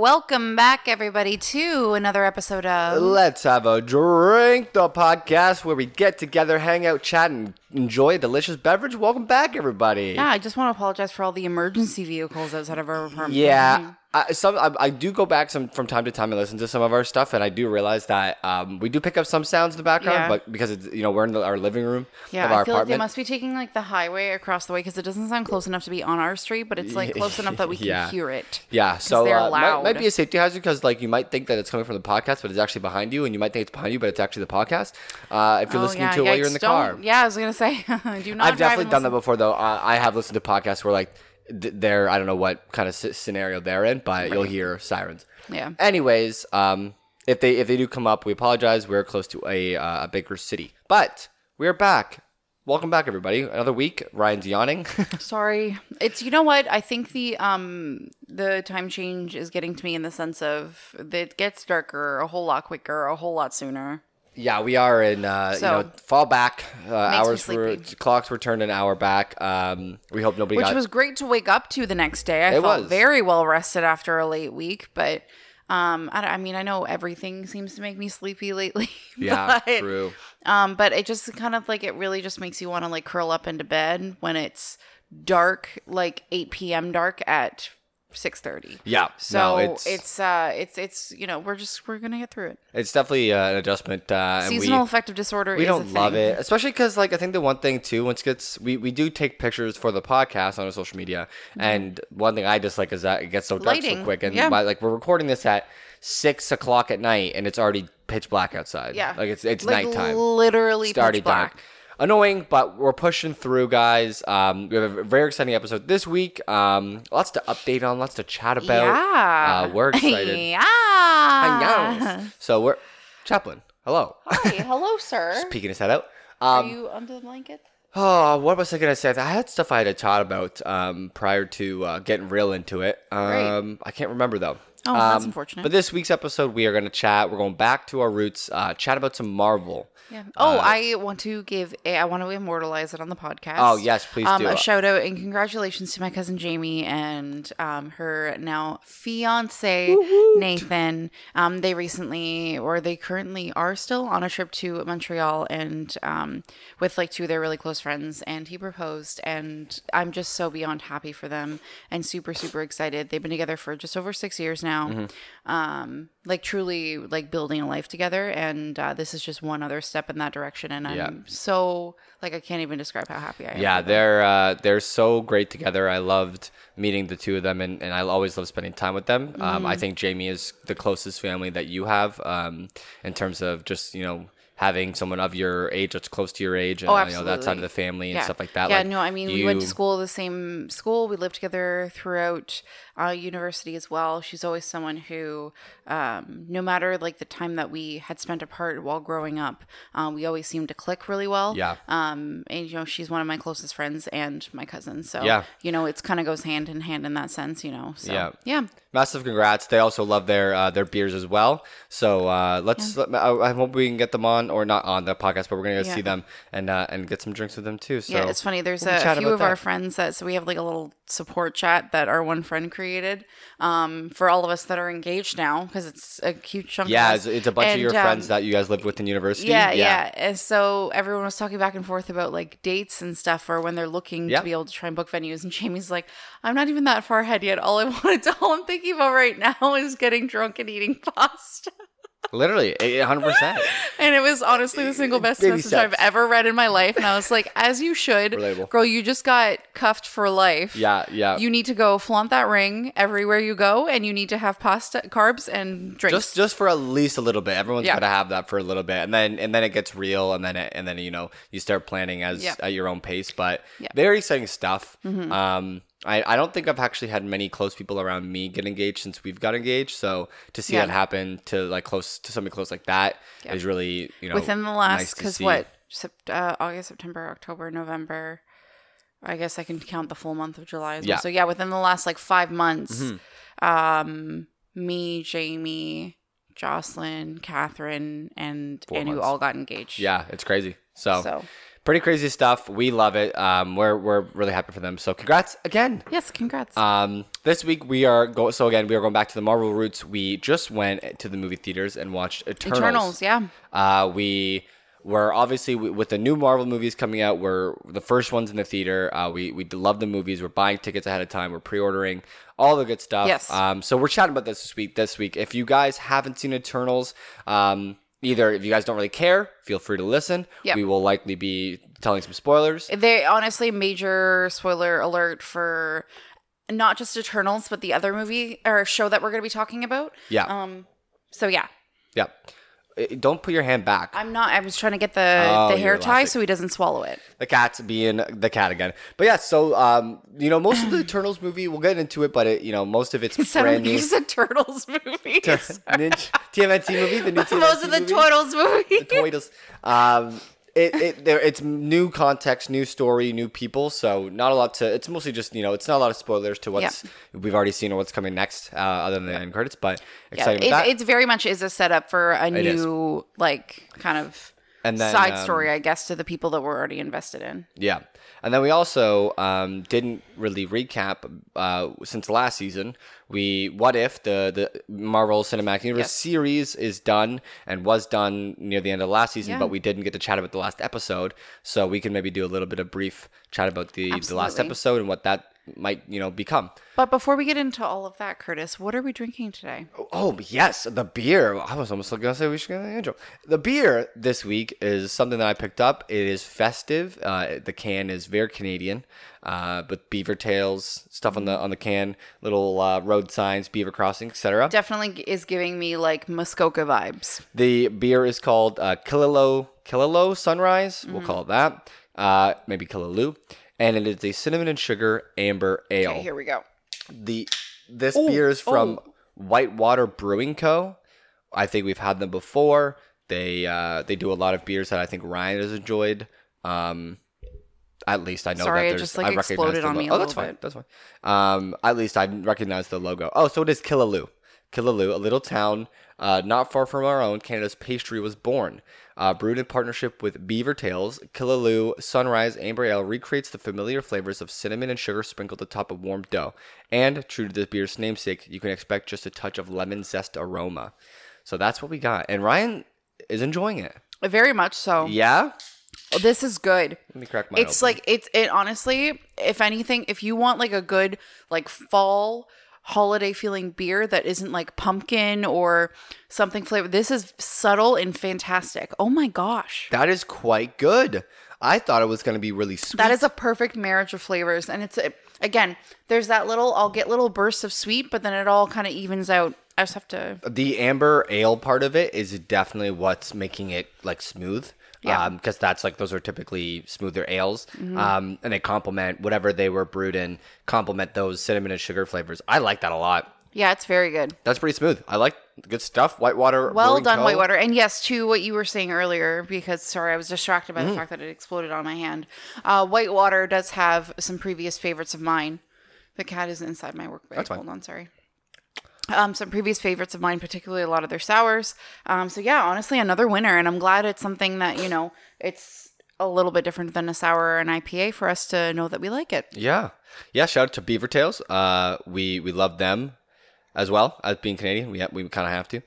Welcome back, everybody, to another episode of. Let's have a drink, the podcast where we get together, hang out, chat, and enjoy a delicious beverage. Welcome back, everybody. Yeah, I just want to apologize for all the emergency vehicles outside of our apartment. Yeah, I, some I, I do go back some from time to time and listen to some of our stuff, and I do realize that um, we do pick up some sounds in the background, Yeah. but because it's you know we're in the, our living room Yeah, of our I feel like they apartment. must be taking like the highway across the way because it doesn't sound close enough to be on our street, but it's like close enough that we can Yeah. hear it. yeah, so they're uh, might, loud. might be a safety hazard because like you might think that it's coming from the podcast, but it's actually behind you, and you might think it's behind you, but it's actually the podcast. Uh, if you're Oh, listening yeah, to it while you're in the car, Yeah, I was gonna say, do not. I've definitely done that before, though. Uh, I have listened to podcasts where like th- they're I don't know what kind of s- scenario they're in, but you'll hear sirens. Yeah. Anyways, um, if they if they do come up, we apologize. We're close to a uh, a bigger city, but we're back. Welcome back, everybody. Another week. Ryan's yawning. Sorry. It's you know what? I think the um the time change is getting to me in the sense of that it gets darker a whole lot quicker, a whole lot sooner. Yeah, we are in uh, you know fall back. Uh, hours were clocks were turned an hour back. Um, we hope nobody Which got. was great to wake up to the next day. I It felt was. very well rested after a late week, but um I, I mean I know everything seems to make me sleepy lately. yeah, but, true. Um, but it just kind of like it really just makes you want to like curl up into bed when it's dark, like 8 p.m. dark at 6:30. Yeah, So no, it's, it's uh it's it's you know we're just we're gonna get through it. it's definitely uh, an adjustment. Uh, and we, Seasonal affective disorder. we is don't a love thing. it especially because like i think the one thing too once it gets we, we do take pictures for the podcast on our social media and one thing i dislike is that it gets so dark so quick and yeah. by, like we're recording this at six o'clock at night and it's already pitch black outside Yeah, like it's it's like nighttime Literally it's already pitch black. dark annoying but we're pushing through guys um we have a very exciting episode this week um lots to update on lots to chat about Yeah, uh, we're excited yeah. So we're chaplain hello Hi, hello, sir. peeking his head out Are um you under the blanket? Oh, what was I gonna say? I had stuff I had to chat about um, prior to uh, getting real into it. Um, I can't remember though. Oh, that's Um, unfortunate. But this week's episode, we are gonna chat. We're going back to our roots. Uh, chat about some Marvel. Yeah. Oh, I want to give a, I want to immortalize it on the podcast. Oh, yes, please um, do. A shout out and congratulations to my cousin Jamie and um, her now fiance Nathan. Um, they recently, or they currently are still on a trip to Montreal and um, with like two of their really close friends. And he proposed, and I'm just so beyond happy for them and super super excited. They've been together for just over six years now. Mm-hmm. Um, like truly like building a life together, and uh, this is just one other step in that direction. And I'm Yeah. so like I can't even describe how happy I am. Yeah, they're uh, they're so great together. I loved meeting the two of them, and, and I always love spending time with them. Um, Mm-hmm. I think Jamie is the closest family that you have um, in terms of just you know having someone of your age that's close to your age, and Oh, you know that side of the family and yeah. stuff like that. Yeah, like, no, I mean we went to school the same school. We lived together throughout uh, university as well. She's always someone who, um, no matter like the time that we had spent apart while growing up, um, we always seemed to click really well. Yeah. Um, and you know she's one of my closest friends and my cousin. So Yeah. you know it's kind of goes hand in hand in that sense. You know. So Yeah. yeah. Massive congrats! They also love their uh, their beers as well. So uh, let's. Let, I, I hope we can get them on, or not on the podcast, but we're gonna go Yeah. see them and uh, and get some drinks with them too. So yeah, it's funny. There's we'll a, few of our friends that so we have like a little support chat that our one friend created um, for all of us that are engaged now because it's a huge chunk. Yeah, of it's, it's a bunch of your um, friends that you guys lived with in university. Yeah, yeah, And so everyone was talking back and forth about like dates and stuff, or when they're looking Yeah. to be able to try and book venues. And Jamie's like, "I'm not even that far ahead yet. All I wanted to, all I'm thinking about right now is getting drunk and eating pasta." Literally, hundred percent. And it was honestly the single best Baby message I've ever read in my life. And I was like, as you should. Relatable. Girl, you just got cuffed for life. Yeah, yeah. You need to go flaunt that ring everywhere you go, and you need to have pasta, carbs, and drinks. just just for at least a little bit. Everyone's Yeah. gotta have that for a little bit, and then and then it gets real, and then it, and then you know you start planning as Yeah. at your own pace. But Yeah. Mm-hmm. very exciting stuff. Um, I I don't think I've actually had many close people around me get engaged since we've got engaged. So to see Yeah. that happen to like close to somebody close like that is Yeah. really you know Within the last, because see. what, uh, August, September, October, November. I guess I can count the full month of July as well. Yeah. Mm-hmm. So yeah, within the last like five months, um, me, Jamie, Jocelyn, Catherine, and Four Anu months. all got engaged. Yeah, it's crazy. So, So pretty crazy stuff. We love it. Um, we're we're really happy for them. So congrats again. Yes, congrats. Um, this week we are go. So again, we are going back to the Marvel roots. We just went to the movie theaters and watched Eternals. Eternals, yeah. Uh, we were obviously w- with the new Marvel movies coming out. We're the first ones in the theater. Uh, we we love the movies. We're buying tickets ahead of time. We're pre-ordering all the good stuff. Yes. Um, so we're chatting about this this week. This week, if you guys haven't seen Eternals, um, either if you guys don't really care, feel free to listen. Yep. We will likely be telling some spoilers. They honestly major spoiler alert for not just Eternals, but the other movie or show that we're going to be talking about. Yeah. Um. So yeah, yeah. Uh, Don't put your hand back. I'm not. I was trying to get the Oh, the hair tie so he doesn't swallow it. the cat's being the cat again. But yeah, so um, you know, most of the Eternals movie, we'll get into it, but it, you know, most of it's It brand new. said Turtles movie. Ninja, TMNT movie, the new TMNT Most of the movie. Turtles movie. Toitos. Um, it, it there it's new context, new story, new people. So not a lot to. It's mostly just you know, it's not a lot of spoilers to what's we've already seen or what's coming next, uh, other than the end credits. But Yeah, it, it's very much is a setup for a is. new like kind of And then, side um, story, I guess, to the people that we're already invested in. Yeah. And then we also um, didn't really recap uh, since last season. We what if the the Marvel Cinematic Universe Yes. series is done and was done near the end of last season, Yeah. but we didn't get to chat about the last episode. So we can maybe do a little bit of brief chat about the, the last episode and what that might you know become. But before we get into all of that, Curtis, what are we drinking today? Oh yes, the beer. I was almost gonna say we should get an intro. The beer this week is something that I picked up. It is festive. Uh, the can is very Canadian, uh, with beaver tails stuff on the on the can, little uh, road signs, beaver crossing, etc. Definitely is giving me like Muskoka vibes. The beer is called uh, Kilolo Sunrise. We'll Mm-hmm. call it that. Uh, maybe Killaloe. And it is a cinnamon and sugar amber ale. Okay, here we go. the this beer is from Whitewater Brewing Co. I think we've had them before. They uh, they do a lot of beers that I think Ryan has enjoyed. Um, at least I know Sorry, that there's. just, like, I recognize exploded the on lo- me a Oh, that's fine. bit. That's fine. Um, at least I recognize the logo. Oh, so it is Killaloe. Killaloe, a little town uh, not far from our own, Canada's pastry was born. Uh, brewed in partnership with Beaver Tails, Killaloe Sunrise Amber Ale recreates the familiar flavors of cinnamon and sugar sprinkled atop a warm dough. And, true to the beer's namesake, you can expect just a touch of lemon zest aroma. So that's what we got. And Ryan is enjoying it. Very much so. Yeah? This is good. Let me crack mine It's open. like it's it honestly, if anything, if you want like a good like fall holiday feeling beer that isn't like pumpkin or something flavored, this is subtle and fantastic. Oh my gosh. That is quite good. I thought it was going to be really sweet. That is a perfect marriage of flavors and it's again, there's that little I'll get little bursts of sweet, but then it all kind of evens out. I just have to the amber ale part of it is definitely what's making it like smooth. Yeah. because that's like those are typically smoother ales, um, and they complement whatever they were brewed in. Complement those cinnamon and sugar flavors. I like that a lot. Yeah, it's very good. That's pretty smooth. I like good stuff. Whitewater. Well Brewing done, Co. Whitewater. And yes, to what you were saying earlier, because sorry, I was distracted by the Mm. fact that it exploded on my hand. Uh, Whitewater does have some previous favorites of mine. The cat is inside my work bag. That's fine. Hold on, sorry. Um, some previous favorites of mine, particularly a lot of their sours. Um, so yeah, honestly, another winner, and I'm glad it's something that you know it's a little bit different than a sour or an IPA for us to know that we like it. Yeah, yeah. Shout out to Beaver Tails. Uh, we we love them as well as being Canadian. We ha- we kind of have to.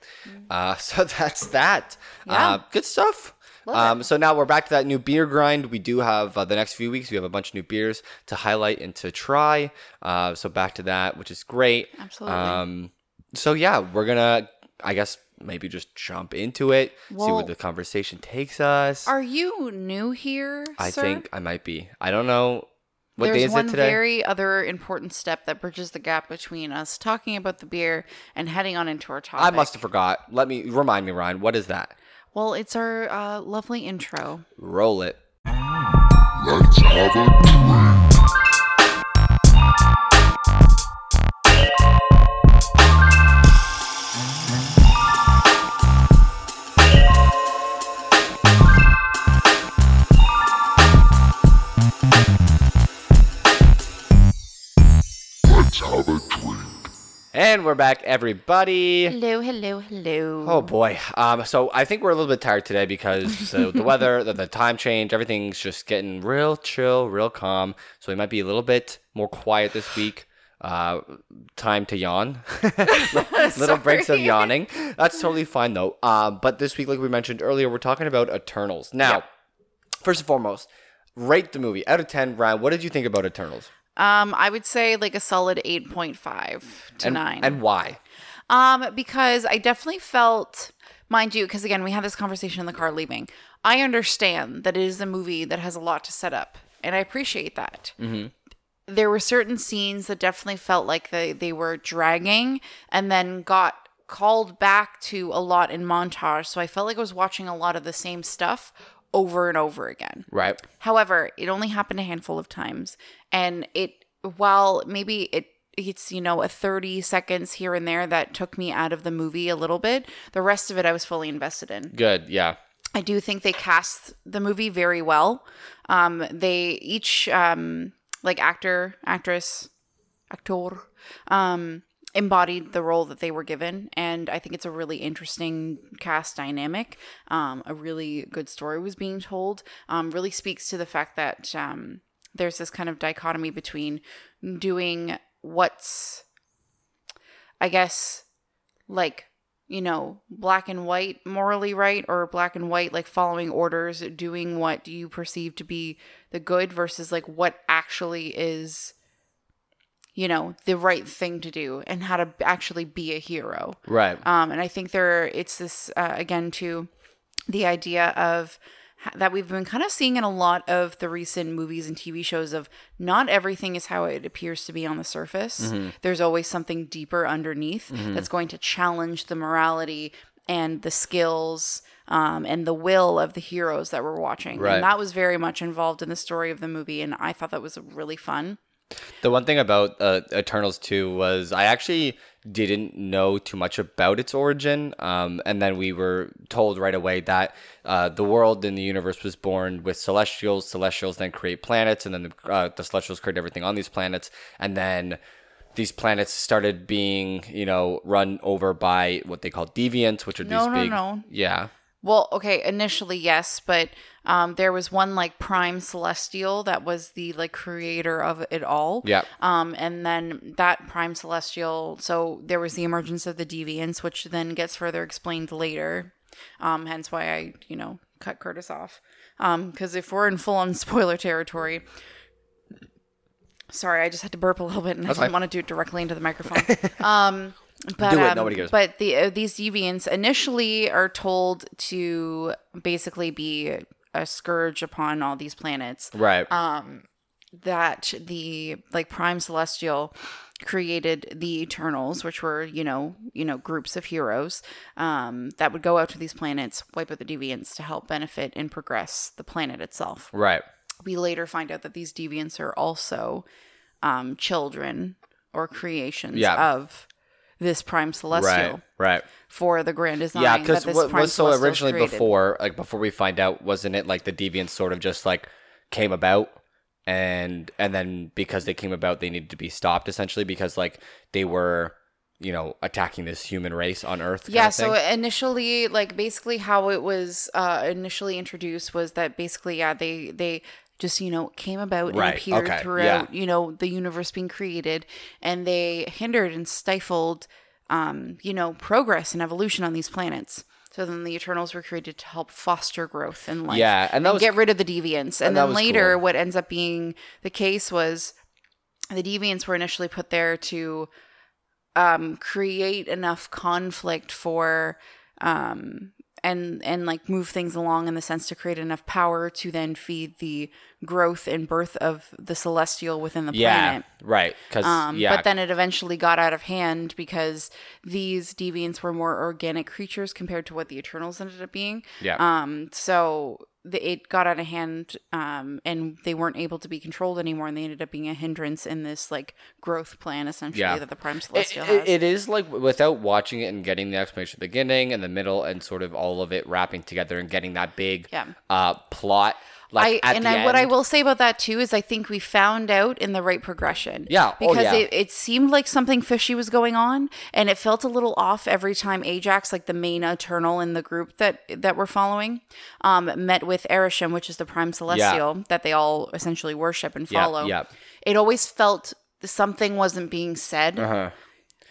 Uh, so that's that. Yeah. Uh, good stuff. Um, so now we're back to that new beer grind. We do have uh, the next few weeks. We have a bunch of new beers to highlight and to try. Uh, so back to that, which is great. Absolutely. Um, so yeah, we're gonna, I guess, maybe just jump into it, see where the conversation takes us. Are you new here? I sir? think I might be. I don't know. What There's day is one it today? very other important step that bridges the gap between us talking about the beer and heading on into our topic. I must have forgot. Let me remind me, Ryan. What is that? Well, it's our uh, lovely intro. Roll it. Let's have a drink. And we're back, everybody. Hello, hello, hello. Oh boy. Um, so I think we're a little bit tired today because uh, the weather, the, the time change, everything's just getting real chill, real calm. So we might be a little bit more quiet this week. Uh, time to yawn. little breaks of yawning. That's totally fine though. Uh, but this week, like we mentioned earlier, we're talking about Eternals. Now, Yep. first and foremost, rate the movie out of ten. Ryan, what did you think about Eternals? Um, I would say like a solid 8.5 to and, 9. and why? Um, because I definitely felt, mind you, because again, we had this conversation in the car leaving. I understand that it is a movie that has a lot to set up, and I appreciate that. There were certain scenes that definitely felt like they, they were dragging and then got called back to a lot in montage. So I felt like I was watching a lot of the same stuff over and over again. Right. However, it only happened a handful of times, and it while maybe it it's you know a 30 seconds here and there that took me out of the movie a little bit the rest of it i was fully invested in Good. Yeah. i do think they cast the movie very well um they each um like actor actress actor um embodied the role that they were given and i think it's a really interesting cast dynamic. Um a really good story was being told. Um really speaks to the fact that um there's this kind of dichotomy between doing what's i guess like you know black and white morally right or black and white like following orders doing what you perceive to be the good versus like what actually is you know the right thing to do and how to actually be a hero Right. um, and I think there, it's this uh, again to the idea of that we've been kind of seeing in a lot of the recent movies and TV shows of not everything is how it appears to be on the surface. There's always something deeper underneath that's going to challenge the morality and the skills um, and the will of the heroes that we're watching. Right. And that was very much involved in the story of the movie, and I thought that was really fun. The one thing about uh, Eternals 2 was I actually didn't know too much about its origin. Um, and then we were told right away that uh, the world in the universe was born with celestials. Celestials then create planets, and then the, uh, the celestials create everything on these planets. And then these planets started being, you know, run over by what they call deviants, which are No, these no, big. no. Yeah. Well, okay, initially yes, but um, there was one like Prime Celestial that was the like creator of it all. Yeah. Um, and then that Prime Celestial, so there was the emergence of the Deviants, which then gets further explained later. Um, hence why I, you know, cut Curtis off. Um, because if we're in full on spoiler territory, sorry, I just had to burp a little bit and I didn't fine. want to do it directly into the microphone. um, but, Do it, um, nobody cares. But the uh, these deviants initially are told to basically be a scourge upon all these planets Right. that the like prime celestial created the eternals which were you know you know groups of heroes um, that would go out to these planets wipe out the deviants to help benefit and progress the planet itself right. we later find out that these deviants are also um, children or creations Yeah. of this prime celestial Right. Right. for the grand design Yeah, because what was so originally created. before, like before we find out, wasn't it like the deviants sort of just like came about, and and then because they came about, they needed to be stopped essentially because like they were, you know, attacking this human race on Earth. yeah so initially like basically how it was uh initially introduced was that basically yeah they they just you know came about Right, and appeared okay, throughout yeah. you know the universe being created and they hindered and stifled um you know progress and evolution on these planets so then the Eternals were created to help foster growth and life. Yeah, and that was- get rid of the deviants. And, and then later, cool. what ends up being the case was the deviants were initially put there to um, create enough conflict for um, and and like move things along in the sense to create enough power to then feed the growth and birth of the celestial within the yeah, planet. right. Because Um, yeah, But then it eventually got out of hand because these deviants were more organic creatures compared to what the Eternals ended up being. yeah, Um, so the, it got out of hand, um, and they weren't able to be controlled anymore, and they ended up being a hindrance in this like growth plan essentially Yeah. that the Prime It, Celestial it- has. it is like without watching it and getting the explanation at the beginning and the middle and sort of all of it wrapping together and getting that big Yeah. uh, plot. Like I and I, what I will say about that too is I think we found out in the right progression. Yeah. Oh, because yeah. it, it seemed like something fishy was going on, and it felt a little off every time Ajak, like the main Eternal in the group that that we're following, um, met with Arishem, which is the Prime Celestial that they all essentially worship and follow. yep. It always felt something wasn't being said. Uh-huh.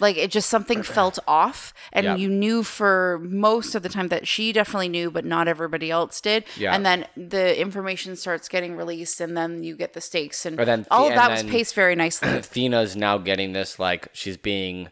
Like it just something felt off, and Yep. you knew for most of the time that she definitely knew, but not everybody else did. Yeah. And then the information starts getting released, and then you get the stakes, and then all of that was paced very nicely. Athena's now getting this like she's being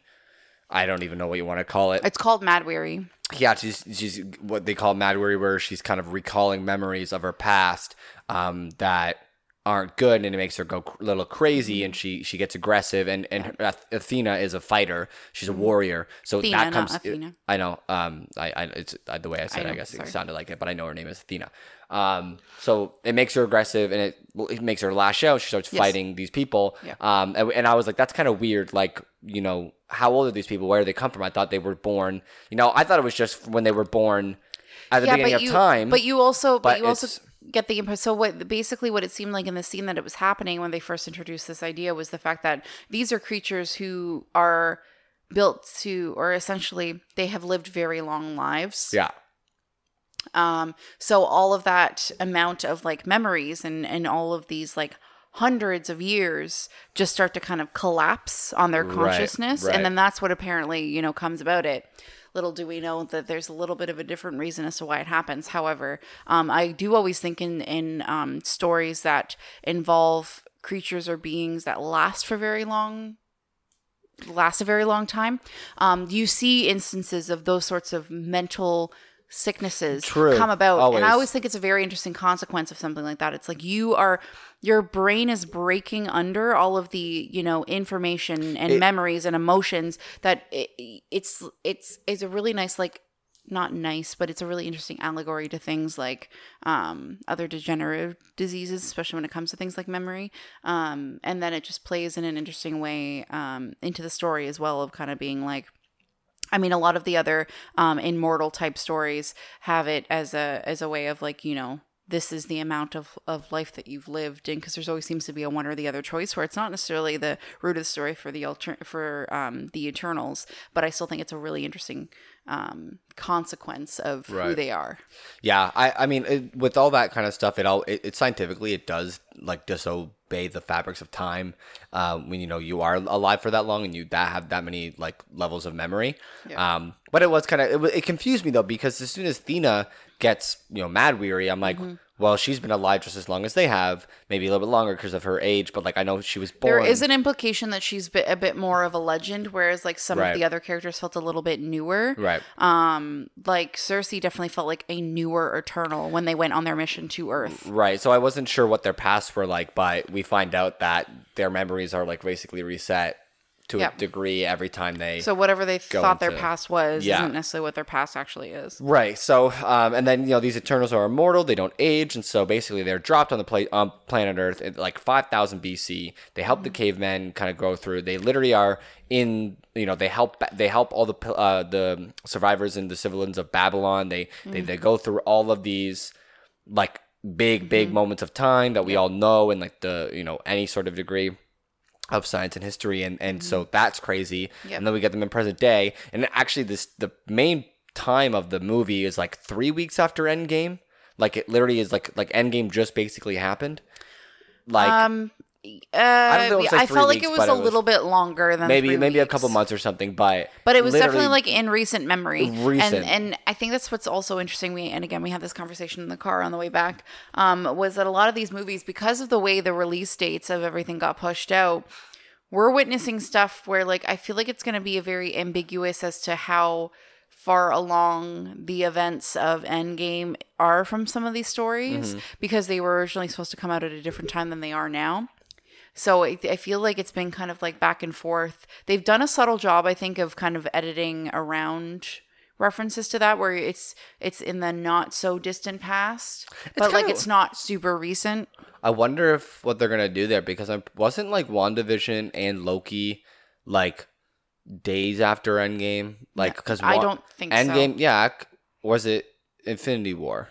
I don't even know what you want to call it. it's called Mahd Wy'ry. yeah, she's she's what they call Mahd Wy'ry, where she's kind of recalling memories of her past um, that aren't good, and it makes her go a little crazy, and she she gets aggressive. And and her- Athena is a fighter; she's a warrior, so Athena, that comes. Athena. I know. Um, I, I it's uh, the way I said. it, I, guess sorry. it sounded like it, but I know her name is Athena. Um, so it makes her aggressive, and it it makes her lash out. She starts Yes. fighting these people. Yeah. Um, and, and I was like, that's kind of weird. Like, you know, how old are these people? Where do they come from? I thought they were born. You know, I thought it was just when they were born at the beginning but of you, time. but you also, but, but you also get the impression. So what basically what it seemed like in the scene that it was happening when they first introduced this idea was the fact that these are creatures who are built to, or essentially they have lived very long lives. yeah. Um, so all of that amount of like memories and and all of these like hundreds of years just start to kind of collapse on their Right, consciousness, right. and then that's what apparently you know comes about it. Little do we know that there's a little bit of a different reason as to why it happens. However, um, I do always think in in um, stories that involve creatures or beings that last for very long last a very long time. Um, you see instances of those sorts of mental sicknesses True. come about, and I always think it's a very interesting consequence of something like that. It's like you are your brain is breaking under all of the you know information and It- memories and emotions that it, it's it's it's a really nice like not nice but it's a really interesting allegory to things like um, other degenerative diseases especially when it comes to things like memory um, and then it just plays in an interesting way um, into the story as well of kind of being like I mean, a lot of the other um, immortal type stories have it as a as a way of like you know this is the amount of, of life that you've lived in because there's always seems to be a one or the other choice where it's not necessarily the root of the story for the alter for um, the Eternals, but I still think it's a really interesting um, consequence of who they are. Yeah, I, I mean, it, with all that kind of stuff, it all it, it scientifically it does like disobey the fabrics of time. Uh, when you know you are alive for that long and you that have that many like levels of memory. Um, but it was kind of it, it confused me though because as soon as Thena gets you know Mahd Wy'ry, I'm like, Mm-hmm. well, she's been alive just as long as they have, maybe a little bit longer because of her age. But like I know she was born. There is an implication that she's bit, a bit more of a legend, whereas like some Right. of the other characters felt a little bit newer. right. Um, like Sersi definitely felt like a newer Eternal when they went on their mission to Earth. Right. So I wasn't sure what their pasts were like, but we find out that their memories are like basically reset to Yep. a degree every time they. So whatever they thought their past was Yeah. isn't necessarily what their past actually is. right. So, um, and then you know these Eternals are immortal; they don't age, and so basically they're dropped on the pla- um, planet Earth at like 5,000 BC. They help the cavemen kind of go through. They literally are in. You know, they help. They help all the uh, the survivors and the civilians of Babylon. They they they go through all of these like big big moments of time that we all know in like the you know any sort of degree of science and history and and so that's crazy. Yep. and then we get them in present day and actually this the main time of the movie is like three weeks after endgame. Like it literally is like like endgame just basically happened. Like um, uh, don't know if it's like I felt like weeks, it was a it was- little bit longer than maybe maybe a couple months or something but But it was definitely like in recent memory. Recent. And and I think that's what's also interesting. We and again we had this conversation in the car on the way back. Um, was that a lot of these movies, because of the way the release dates of everything got pushed out, we're witnessing stuff where like I feel like it's gonna be a very ambiguous as to how far along the events of Endgame are from some of these stories Mm-hmm. because they were originally supposed to come out at a different time than they are now. So I, I feel like it's been kind of like back and forth. They've done a subtle job, I think, of kind of editing around references to that, where it's it's in the not so distant past, but like kinda- it's not super recent. I wonder if what they're gonna do there because I wasn't like WandaVision and Loki like days after Endgame, like because I don't think so. Endgame, yeah, was it Infinity War?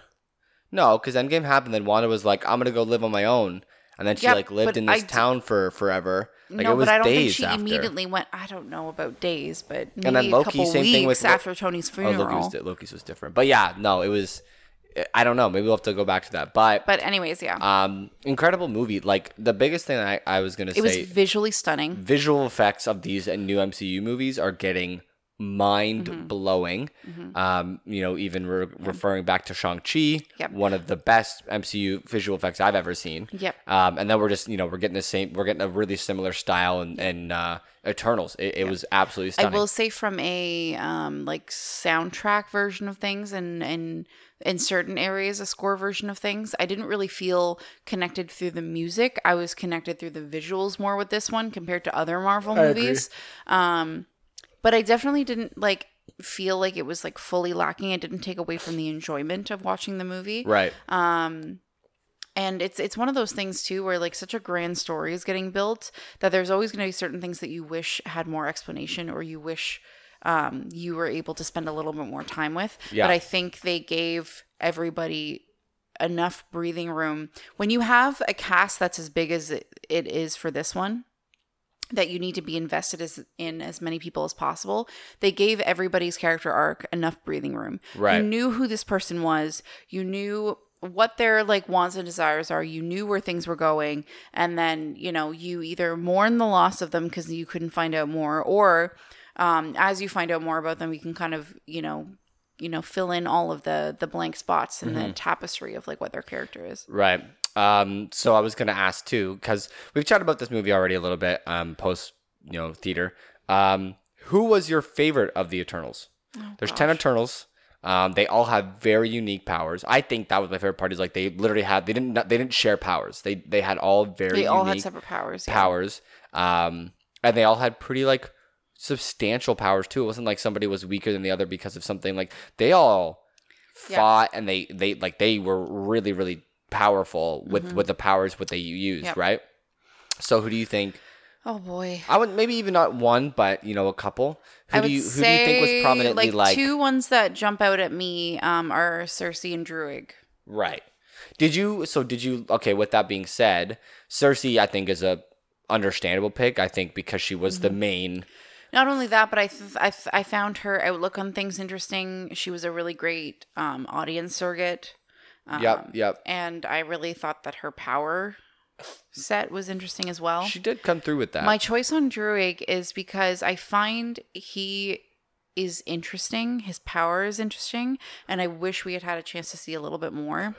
No, because Endgame happened. Then Wanda was like, "I'm gonna go live on my own," and then she Yeah, like lived in this I d- town for forever. Like no, it was but I don't think days she after. immediately went. I don't know about days, but maybe then a Loki, couple same weeks thing with after Tony's Oh, funeral. Loki was, Loki's was different, but yeah, no, it was. I don't know. Maybe we'll have to go back to that. But, but anyways, yeah, um, incredible movie. Like the biggest thing I, I was gonna it was say, visually stunning. visual effects of these new MCU movies are getting mind Mm-hmm. blowing. Um, you know, even re- referring back to Shang Chi, Yep. one of the best MCU visual effects I've ever seen. Yep. Um, and then we're just you know we're getting the same, we're getting a really similar style and and uh, Eternals. It, it was absolutely stunning. I will say from a um like soundtrack version of things and and in certain areas a score version of things I didn't really feel connected through the music I was connected through the visuals more with this one compared to other Marvel movies um but I definitely didn't like feel like it was like fully lacking it didn't take away from the enjoyment of watching the movie right. um and it's it's one of those things too where like such a grand story is getting built that there's always going to be certain things that you wish had more explanation or you wish um you were able to spend a little bit more time with Yeah. but i think they gave everybody enough breathing room when you have a cast that's as big as it, it is for this one that you need to be invested as in as many people as possible. They gave everybody's character arc enough breathing room. Right. You knew who this person was. You knew what their like wants and desires are. You knew where things were going, and then you know you either mourn the loss of them because you couldn't find out more, or um, as you find out more about them, you can kind of you know you know fill in all of the the blank spots in the tapestry of like what their character is. Right. Um, so I was gonna ask too, because we've chatted about this movie already a little bit, um, post you know theater. Um, who was your favorite of the Eternals? There's ten Eternals. Um, they all have very unique powers. I think that was my favorite part. Is like they literally had they didn't they didn't share powers. They they had all very They all had separate powers. yeah. powers. Um, and they all had pretty like substantial powers too. It wasn't like somebody was weaker than the other because of something. Like they all Yeah. fought and they they like they were really really powerful with with the powers what they used, Mm-hmm. Yep. right? So who do you think? Oh boy. I would maybe even not one, but you know a couple. Who I do you who do you think was prominently like, like, two ones that jump out at me um, are Sersi and Druig. right? Did you so did you okay, with that being said, Sersi I think is a understandable pick. I think because she was Mm-hmm. the main Not only that, but I th- I, th- I found her outlook on things interesting. She was a really great um, audience surrogate. Um, Yep, yep. And I really thought that her power set was interesting as well. She did come through with that. My choice on Druig is because I find he is interesting. His power is interesting, and I wish we had had a chance to see a little bit more.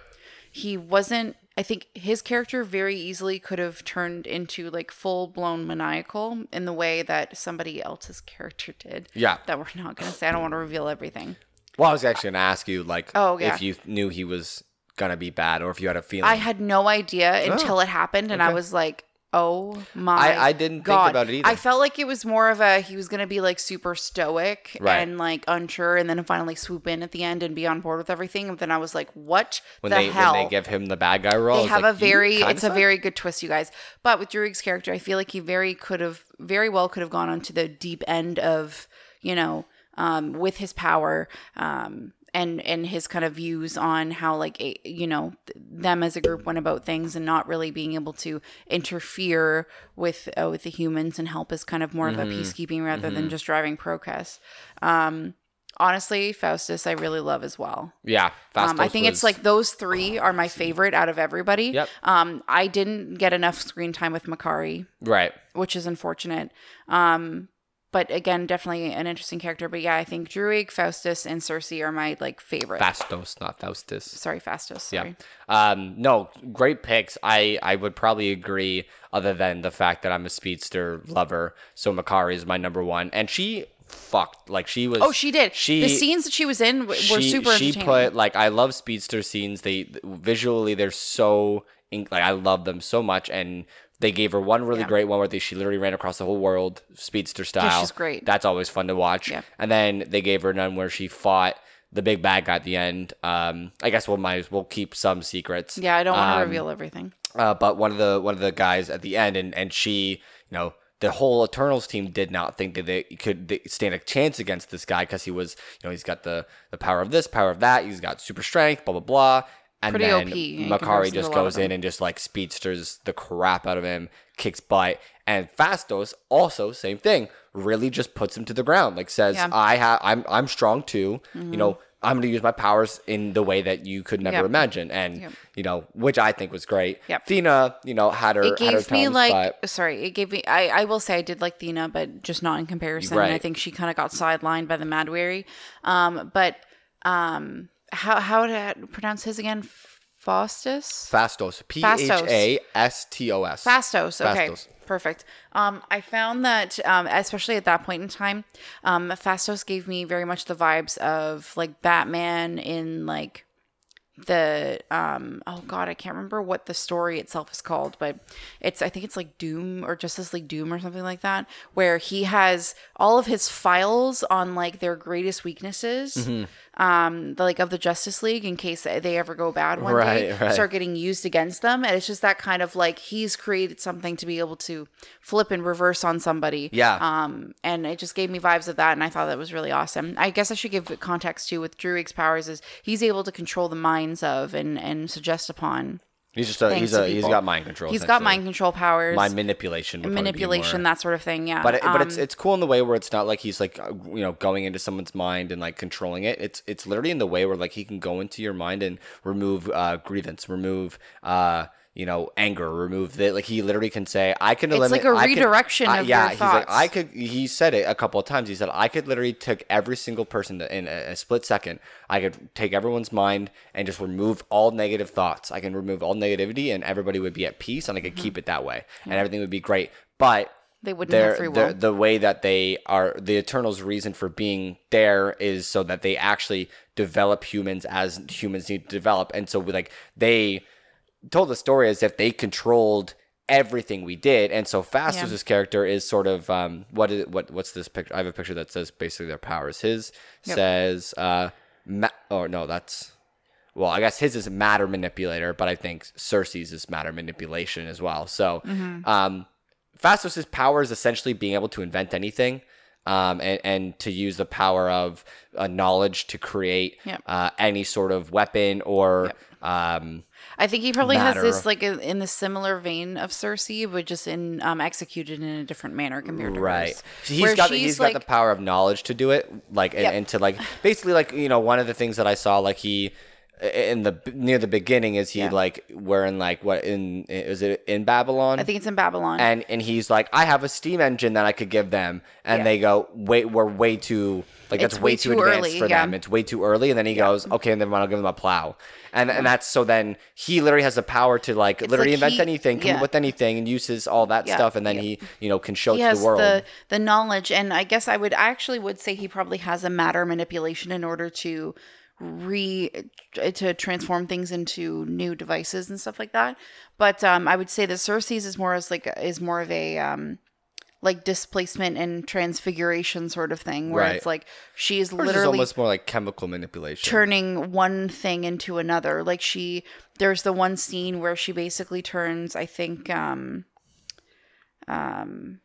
He wasn't. I think his character very easily could have turned into like full blown maniacal in the way that somebody else's character did. Yeah. That we're not going to say. I don't want to reveal everything. Well, I was actually gonna ask you, like, Oh, yeah. if you knew he was gonna be bad, or if you had a feeling. I had no idea until it happened, and I was like, "Oh my!" I- I didn't think about it either. I felt like it was more of a he was gonna be like super stoic Right. and like unsure, and then finally swoop in at the end and be on board with everything. And then I was like, "What when the they hell?" when they give him the bad guy role, they have like, a very it's a very good twist you guys but with Druig's character i feel like he very could have very well could have gone onto the deep end of you know um with his power um and and his kind of views on how like a, you know them as a group went about things and not really being able to interfere with uh, with the humans and help as kind of more Mm-hmm. of a peacekeeping rather than just driving progress um honestly faustus i really love as well yeah. um, I think it's like those three are my favorite out of everybody. Yep. Um, I didn't get enough screen time with Makkari, right. which is unfortunate. Um, but again, definitely an interesting character. But yeah, I think Druig, Faustus, and Sersi are my like favorite. Phastos, not Faustus. Sorry, Faustus. Yeah. Um, no, great picks. I, I would probably agree, other than the fact that I'm a speedster lover. So Makkari is my number one, and she fucked like she was. Oh, she did. She the scenes that she was in w- were super she put like I love speedster scenes. They visually they're so like I love them so much, and they gave her one really Yeah. great one where they, she literally ran across the whole world speedster style. Yeah, she's great. That's always fun to watch. Yeah. And then they gave her none where she fought the big bad guy at the end. Um, I guess we'll might we'll keep some secrets. yeah, I don't want to Um, reveal everything. uh, but one of the one of the guys at the end, and and she, you know, the whole Eternals team did not think that they could stand a chance against this guy because he was, you know, he's got the the power of this, power of that. He's got super strength, blah blah blah. And Pretty then OP Makkari just a lot of goes in and just like speedsters the crap out of him, kicks butt, and Phastos also same thing, really just puts him to the ground, like says, Yeah. Mm-hmm. "I have, I'm, I'm strong too. You know, I'm gonna use my powers in the way that you could never Yep. imagine," and Yep. you know, which I think was great. Yep. Thena, you know, had her, it had her gave me times, like but sorry it gave me I, I will say i did like thena but just not in comparison i think she kind of got sidelined by the Mahd Wy'ry um but um how how to pronounce his again faustus Phastos, P H A S T O S, Phastos. Okay. Phastos. Perfect. Um, I found that, um, especially at that point in time, um, Phastos gave me very much the vibes of like Batman in like the um oh god i can't remember what the story itself is called but it's i think it's like doom or justice league doom or something like that where he has all of his files on like their greatest weaknesses Mm-hmm. Um the, like of the justice league in case they ever go bad one day Right, right. start getting used against them and it's just that kind of like he's created something to be able to flip and reverse on somebody Yeah. um and it just gave me vibes of that and i thought that was really awesome i guess i should give context too with druig's powers is he's able to control the minds of and and suggest upon He's just a, he's a, he's got mind control. he's got mind control powers mind manipulation, manipulation that sort of thing yeah But it, but it's Um, it's cool in the way where it's not like he's like uh, you know going into someone's mind and like controlling it. It's it's literally in the way where like he can go into your mind and remove uh, grievance, remove uh you know anger, remove that. Like he literally can say, I can It's eliminate. like a I redirection I- of yeah, your he's like. I could. He said it a couple of times. He said I could literally take every single person in a, a split second. I could take everyone's mind and just remove all negative thoughts. I can remove all negativity and everybody would be at peace and I could Mm-hmm. keep it that way and everything would be great. But They wouldn't have free will. the way that they are the eternals reason for being there is so that they actually develop humans as humans need to develop and so like they told the story as if they controlled everything we did and so Phastos' character is sort of um what is what what's this picture I have a picture that says basically their powers his says uh ma- or no that's well, I guess his is matter manipulator, but I think Sersi's is matter manipulation as well. So, Mm-hmm. um, Phastos' power is essentially being able to invent anything, um, and, and to use the power of uh, knowledge to create Yep. uh, any sort of weapon or um, I think he probably has this like a, in the similar vein of Sersi, but just in um, executed in a different manner compared to right. hers. He's got she's, he's like, got the power of knowledge to do it, like and, Yep. and to like basically like you know one of the things that I saw like he in the near the beginning is he Yeah. like wearing like what in is it in Babylon? I think it's in Babylon. and and he's like, I have a steam engine that I could give them, and Yeah. they go, wait, we're way too like that's way, way too, too advanced early, for yeah. them. It's way too early, and then he goes, okay, and then I'll give them a plow, and and that's so then he literally has the power to like literally like invent he- anything, come up with anything, and uses all that stuff, and then he you know can show he to has the world. the the knowledge, and I guess I would I actually would say he probably has a matter manipulation in order to re to transform things into new devices and stuff like that. But um, I would say that Sersi's is more as like is more of a um, like displacement and transfiguration sort of thing, where Right. it's like she's Hers is literally almost more like chemical manipulation. turning one thing into another. Like she there's the one scene where she basically turns, I think um um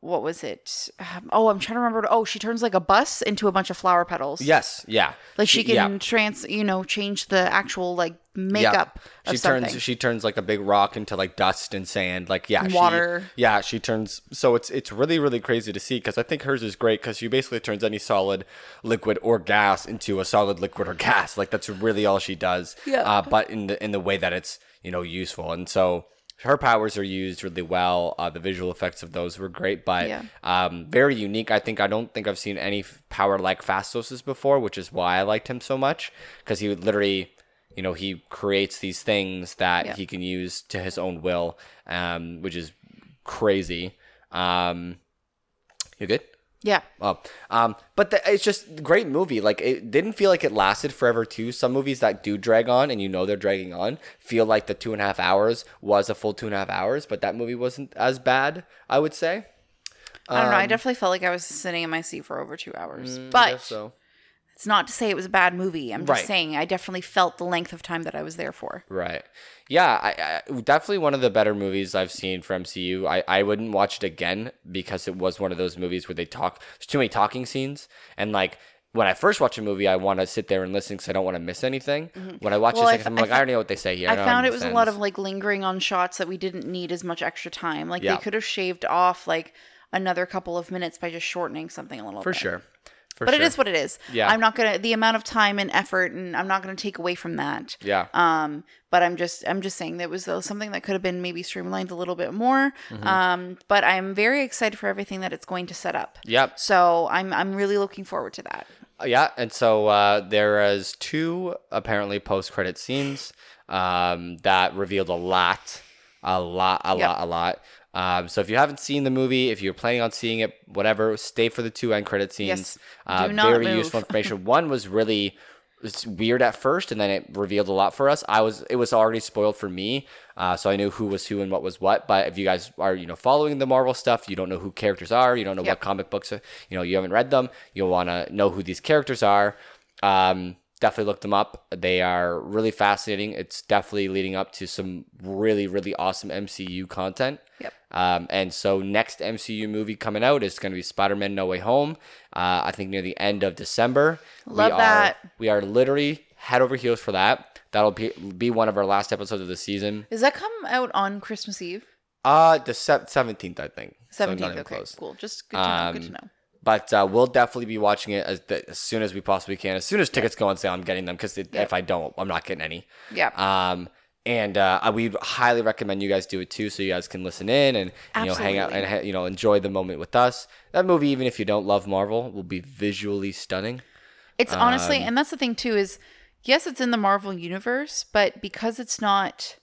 what was it? Um, oh, I'm trying to remember. Oh, she turns like a bus into a bunch of flower petals. yes, yeah, Like she can yeah. trans, you know, change the actual like makeup of She something. turns she turns like a big rock into like dust and sand. Like yeah, And she- water. yeah, she turns. So it's it's really really crazy to see because I think hers is great because she basically turns any solid, liquid or gas into a solid liquid or gas. Like that's really all she does. Yeah. Uh, but in the in the way that it's you know useful and so. Her powers are used really well. Uh, the visual effects of those were great, but Yeah. um, very unique. I think I don't think I've seen any f- power like Phastos's before, which is why I liked him so much because he would literally, you know, he creates these things that Yeah. he can use to his own will, um, which is crazy. Um, you good? Yeah. Oh, um, but the, it's just a great movie. Like it didn't feel like it lasted forever too. Some movies that do drag on, and you know they're dragging on, feel like the two and a half hours was a full two and a half hours. But that movie wasn't as bad, I would say. I don't know. I Um, definitely felt like I was sitting in my seat for over two hours. I but guess so. It's not to say it was a bad movie. I'm just Right. saying I definitely felt the length of time that I was there for. Right. Yeah, I, I definitely one of the better movies I've seen from MCU. I, I wouldn't watch it again because it was one of those movies where they talk. There's too many talking scenes, and like when I first watch a movie, I want to sit there and listen because I don't want to miss anything. When I watch Mm-hmm. Well, it, I second f- time, I'm I like, I, f- already know what they say here. I know found it was a lot of like lingering on shots that we didn't need as much extra time. Like Yeah. they could have shaved off like another couple of minutes by just shortening something a little for bit. sure. For But sure. it is what it is. Yeah. I'm not gonna the amount of time and effort, and I'm not gonna take away from that. Yeah. Um, but I'm just I'm just saying that was uh, something that could have been maybe streamlined a little bit more. Mm-hmm. Um, but I'm very excited for everything that it's going to set up. Yep. So I'm I'm really looking forward to that. Yeah, and so uh, there is two apparently post-credit scenes um, that revealed a lot, a lot, a Yep. lot, a lot. Um, so if you haven't seen the movie, if you're planning on seeing it, whatever, stay for the two end credit scenes. Yes. Uh, Do not very move. useful information. One was really it's weird at first, and then it revealed a lot for us. I was it was already spoiled for me, uh, so I knew who was who and what was what. But if you guys are you know following the Marvel stuff, you don't know who characters are, you don't know Yep. what comic books, are, you know you haven't read them, you'll want to know who these characters are. Um, definitely look them up. They are really fascinating. It's definitely leading up to some really really awesome MCU content. Yep. Um, and so next MCU movie coming out is going to be Spider-Man: No Way Home. Uh, I think near the end of December. Love we are, that. We are literally head over heels for that. That'll be be one of our last episodes of the season. Does that come out on Christmas Eve? Uh the seventeenth, I think. Seventeenth. even okay, close. cool. Just good to know. Good to Um, know. But uh, we'll definitely be watching it as, the, as soon as we possibly can. As soon as tickets go on sale, I'm getting them because if I don't, I'm not getting any. Yeah. Um, and uh, we highly recommend you guys do it too, so you guys can listen in and you know hang out and ha- you know enjoy the moment with us. That movie, even if you don't love Marvel, will be visually stunning. It's honestly, Um, and that's the thing too is, yes, it's in the Marvel universe, but because it's not,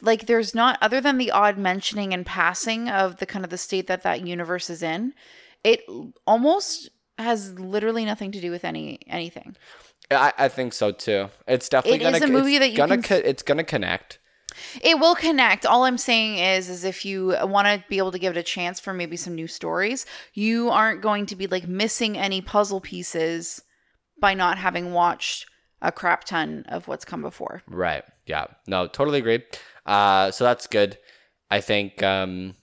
like, there's not other than the odd mentioning and passing of the kind of the state that that universe is in, it almost has literally nothing to do with any anything. I, I think so too. It's definitely It gonna, is a movie it's that you gonna can co- it's gonna connect. It will connect. All I'm saying is, is if you want to be able to give it a chance for maybe some new stories, you aren't going to be like missing any puzzle pieces by not having watched a crap ton of what's come before. Right. Yeah. No, totally agree. Uh, so that's good. I think um,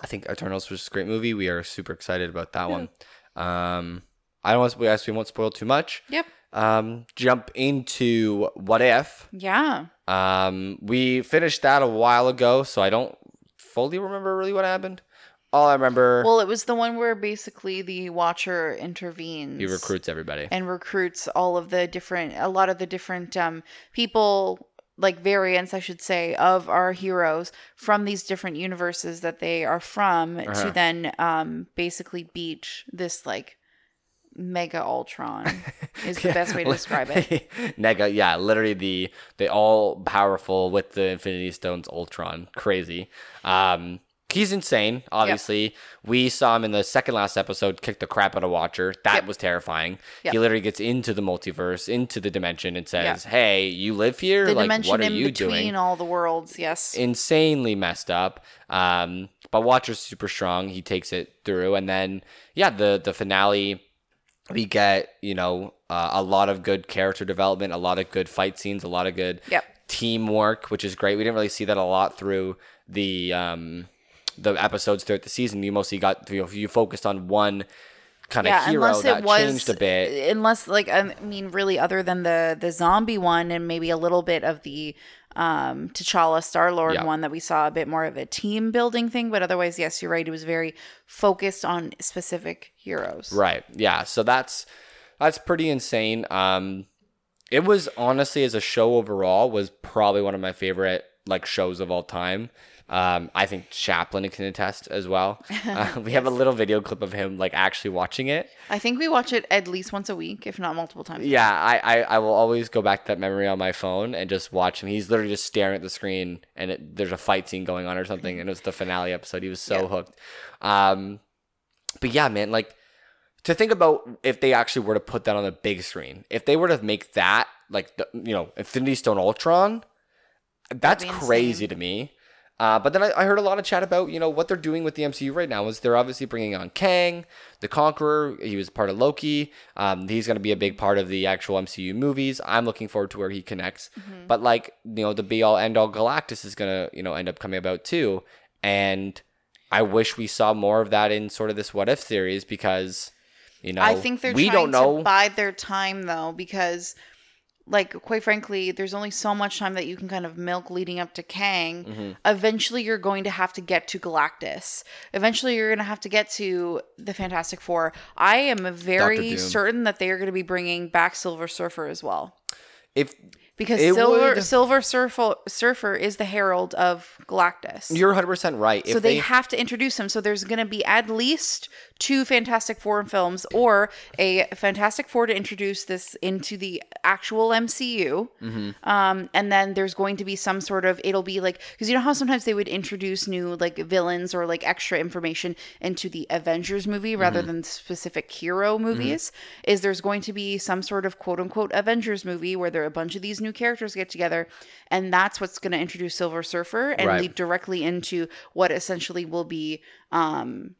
I think Eternals was a great movie. We are super excited about that one. Um, I don't want to, we actually won't spoil too much. Yep. Um, jump into what if. Yeah. Um, we finished that a while ago, so I don't fully remember really what happened. All I remember, Well, it was the one where basically the Watcher intervenes. he recruits everybody. and recruits all of the different a lot of the different um people like variants i should say of our heroes from these different universes that they are from Uh-huh. to then um basically beat this like mega ultron is the best way to describe it Nega, yeah, literally the the all powerful with the Infinity Stones Ultron, crazy. Um, he's insane. Obviously, we saw him in the second last episode kick the crap out of Watcher. That Yep. was terrifying. Yep. He literally gets into the multiverse, into the dimension, and says. "Hey, you live here? the like, dimension what are in you between doing?" all the worlds yes insanely messed up. Um, but Watcher's super strong. He takes it through, and then yeah, the the finale, we get you know uh, a lot of good character development, a lot of good fight scenes, a lot of good Yep. teamwork, which is great. We didn't really see that a lot through the um the episodes throughout the season. You mostly got you know you focused on one kind of yeah hero unless that it was changed a bit. unless like i mean really other than the the zombie one and maybe a little bit of the um t'challa star lord one that we saw a bit more of a team building thing but otherwise yes you're right it was very focused on specific heroes Right. Yeah. So that's that's pretty insane. Um it was honestly as a show overall was probably one of my favorite like shows of all time. Um, I think Chaplin can attest as well. Uh, we have a little video clip of him like actually watching it. i think we watch it at least once a week if not multiple times Yeah, I, I, I will always go back to that memory on my phone and just watch him. He's literally just staring at the screen and it, there's a fight scene going on or something. And it was the finale episode. He was so Yeah. hooked. Um, but yeah, man, like to think about if they actually were to put that on the big screen, if they were to make that like the you know Infinity Stone Ultron, that's crazy to me. Uh, but then I, I heard a lot of chat about you know what they're doing with the MCU right now is they're obviously bringing on Kang, the Conqueror. He was part of Loki. Um, he's going to be a big part of the actual MCU movies. I'm looking forward to where he connects. But like you know the be all end all Galactus is going to you know end up coming about too, and I wish we saw more of that in sort of this what if series because You know, I think they're we don't know. to bide their time though, because like quite frankly, there's only so much time that you can kind of milk leading up to Kang. Mm-hmm. Eventually you're going to have to get to Galactus. Eventually you're going to have to get to the Fantastic Four. I am very certain that they are going to be bringing back Silver Surfer as well. if Because Silver would- Silver Surfer, Surfer is the herald of Galactus. you're 100 percent right, so if they, have to introduce him. So there's going to be at least two Fantastic Four films or a Fantastic Four to introduce this into the actual MCU. Mm-hmm. Um, and then there's going to be some sort of, it'll be like, because you know how sometimes they would introduce new like villains or like extra information into the Avengers movie rather Mm-hmm. than specific hero movies? Is there's going to be some sort of quote unquote Avengers movie where there are a bunch of these new characters get together and that's what's going to introduce Silver Surfer and Right. lead directly into what essentially will be um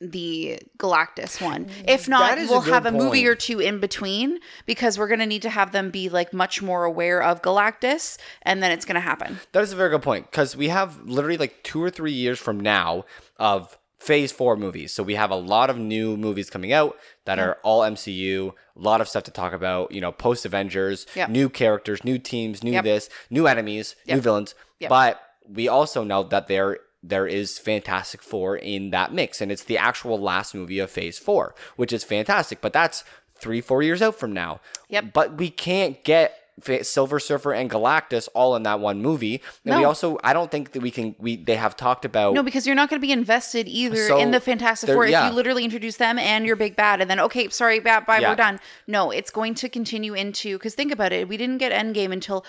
the Galactus one. Mm. If not, That is a we'll good have a movie or two in between because we're going to need to have them be like much more aware of Galactus and then it's going to happen. That is a very good point because we have literally like two or three years from now of phase four movies. So we have a lot of new movies coming out that are all MCU, a lot of stuff to talk about, you know, post Avengers, Yep. new characters, new teams, new Yep. this, new enemies, new villains. Yep. But we also know that there there is Fantastic Four in that mix, and it's the actual last movie of Phase Four, which is fantastic. But that's three, four years out from now. Yep. But we can't get Silver Surfer and Galactus all in that one movie. And we also, I don't think that we can. We they have talked about. No, because you're not going to be invested either So, in the Fantastic Four if you literally introduce them and your big bad, and then okay, sorry, bad, bye, Yeah. we're done. No, it's going to continue into because think about it, we didn't get Endgame until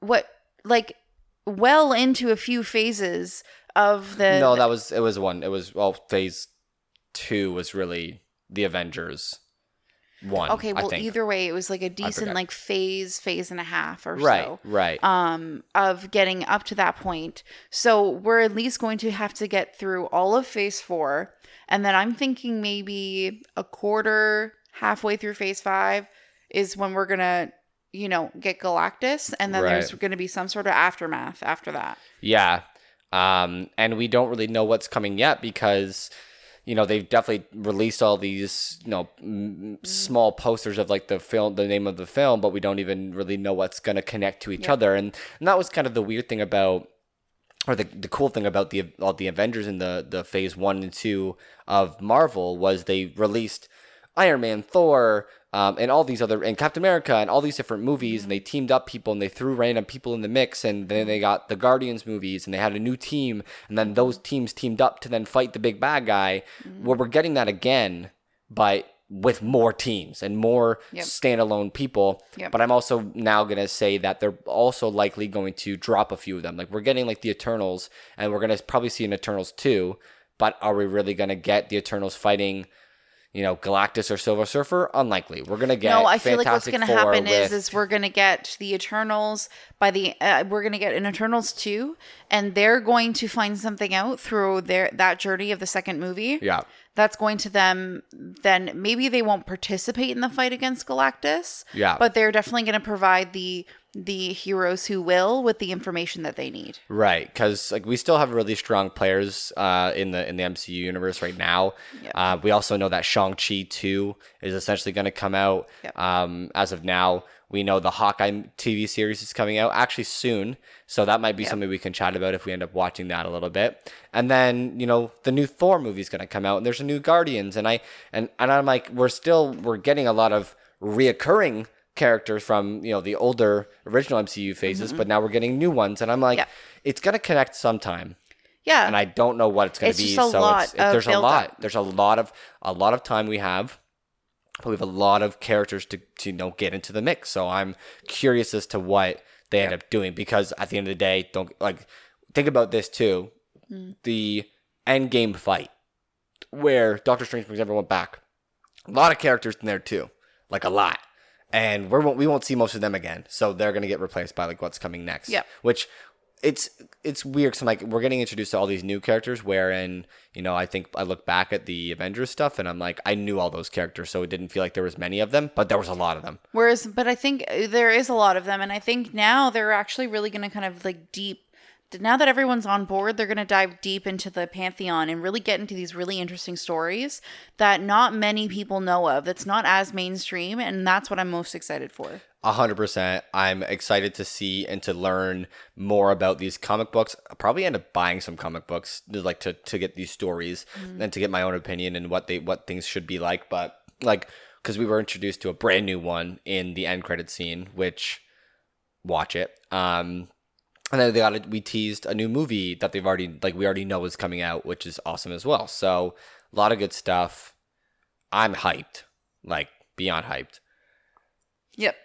what, like, well into a few phases of the. no, that was it. Was one. It was well, Phase Two was really the Avengers one. okay, well, either way, it was like a decent like phase, phase and a half or right, so. right. um, of getting up to that point. So we're at least going to have to get through all of phase four. And then I'm thinking maybe a quarter, halfway through phase five is when we're going to, you know, get Galactus. And then there's going to be some sort of aftermath after that. Yeah. Um, and we don't really know what's coming yet because, you know, they've definitely released all these, you know, m- small posters of like the film, the name of the film, but we don't even really know what's going to connect to each other. And, and that was kind of the weird thing about, or the, the cool thing about the all the Avengers in the the Phase One and Two of Marvel was they released Iron Man, Thor, um, and all these other and Captain America and all these different movies, and they teamed up people and they threw random people in the mix, and then they got the Guardians movies, and they had a new team, and then those teams teamed up to then fight the big bad guy. Where we're getting that again, but with more teams and more Yep. standalone people. Yep. But I'm also now gonna say that they're also likely going to drop a few of them. Like we're getting like the Eternals, and we're gonna probably see an Eternals two. But are we really gonna get the Eternals fighting? You know, Galactus or Silver Surfer? Unlikely. We're gonna get. no, I feel like what's Four happen is is we're to get the Eternals by the uh, we're to get an Eternals 2 and they're going to find something out through their that journey of the second movie. yeah, that's going to them then maybe they won't participate in the fight against galactus Yeah. but they're definitely going to provide the the heroes who will with the information that they need Right, because like we still have really strong players uh, in the in the MCU universe right now. Yep. Uh, we also know that Shang Chi two is essentially going to come out. Yep. Um, as of now, we know the Hawkeye TV series is coming out actually soon, so that might be something we can chat about if we end up watching that a little bit. And then you know the new Thor movie is going to come out, and there's a new Guardians, and I and and I'm like we're still we're getting a lot of reoccurring characters from you know the older original MCU phases, but now we're getting new ones, and I'm like, Mm-hmm. Yeah. it's gonna connect sometime, yeah and I don't know what it's gonna be. just a so lot it's, of there's a lot. There's a lot of a lot of time we have. But we have a lot of characters to, to you know get into the mix. So I'm curious as to what they end up doing because at the end of the day, don't like think about this too. Mm. The end game fight where Doctor Strange brings everyone back. A lot of characters in there too, like a lot, and we won't we won't see most of them again. So they're gonna get replaced by like what's coming next. Yeah, Which it's it's weird because like we're getting introduced to all these new characters. Wherein you know I think I look back at the Avengers stuff and I'm like I knew all those characters, so it didn't feel like there was many of them, but there was a lot of them. whereas but i think uh, there is a lot of them and i think now they're actually really going to kind of like deep now that everyone's on board, they're going to dive deep into the pantheon and really get into these really interesting stories that not many people know of. That's not as mainstream, and that's what I'm most excited for. A hundred percent. I'm excited to see and to learn more about these comic books. I'll probably end up buying some comic books, like to to get these stories and to get my own opinion and what they what things should be like. But like, because we were introduced to a brand new one in the end credit scene, which watch it. Um, and then they got it. We teased a new movie that they've already like we already know is coming out, which is awesome as well. So a lot of good stuff. I'm hyped, like beyond hyped. Yep.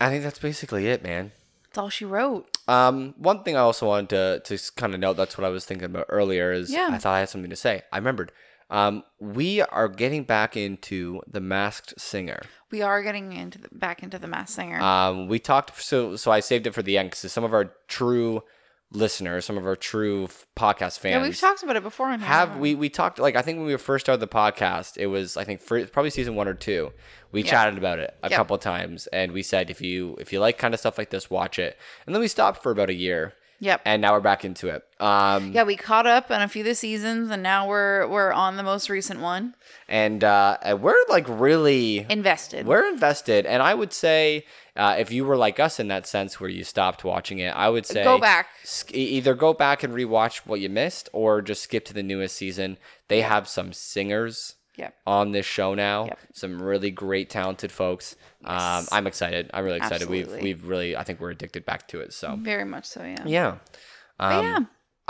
I think that's basically it, man. That's all she wrote. Um, one thing I also wanted to to kind of note that's what I was thinking about earlier is Yeah. I thought I had something to say. I remembered. Um, we are getting back into the Masked Singer. We are getting into the, back into the Masked Singer. Um, we talked so so I saved it for the end because some of our true listeners, some of our true f- podcast fans, yeah, we've talked about it before. On have we we talked like I think when we first started the podcast, it was I think for, probably season one or two. We Yeah. chatted about it a couple times, and we said if you if you like kind of stuff like this, watch it. And then we stopped for about a year, Yep. and now we're back into it. Um, yeah, we caught up on a few of the seasons, and now we're we're on the most recent one. and uh, we're like really Invested. we're invested, and I would say uh, if you were like us in that sense where you stopped watching it, I would say Go back. sk- either go back and rewatch what you missed, or just skip to the newest season. They have some singers. Yep. on this show now. Yep. Some really great, talented folks. Um, I'm excited. I'm really excited. We've we've really I think we're addicted back to it. So Very much so. Yeah. yeah. Um, yeah.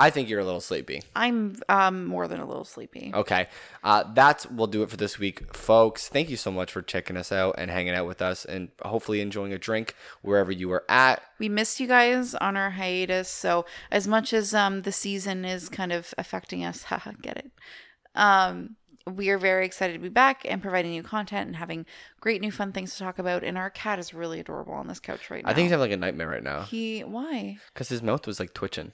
I think you're a little sleepy. I'm um more than a little sleepy. Okay. Uh, that's will do it for this week, folks. Thank you so much for checking us out and hanging out with us, and hopefully enjoying a drink wherever you are at. We missed you guys on our hiatus, so as much as um the season is kind of affecting us, haha, get it. Um we are very excited to be back and providing new content and having great new fun things to talk about. And our cat is really adorable on this couch right now. I think he's having like a nightmare right now he why? because his mouth was like twitching.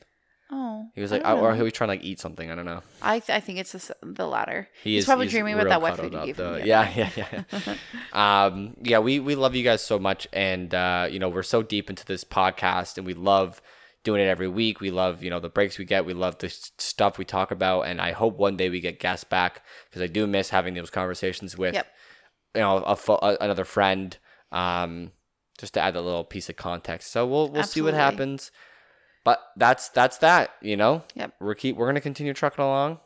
Oh, He was I like, don't or he was trying to like eat something. I don't know. I th- I think it's the, the latter. He he's is probably he's dreaming about real that wet cuddled food you up, gave though. Yeah, yeah, yeah. um, yeah, we we love you guys so much, and uh, you know we're so deep into this podcast, and we love doing it every week. We love you know the breaks we get. We love the stuff we talk about, and I hope one day we get guests back because I do miss having those conversations with Yep. you know a, a, another friend. Um, just to add a little piece of context. So we'll we'll see what happens. But that's that's that. You know. Yep. We're keep we're gonna continue trucking along.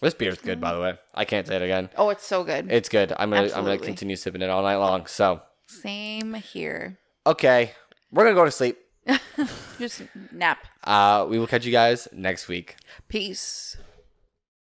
This beer's good, by the way. I can't say it again. Oh, it's so good. It's good. I'm gonna I'm gonna continue sipping it all night long. So Same here. okay, we're gonna go to sleep. Just nap. Uh, we will catch you guys next week. Peace.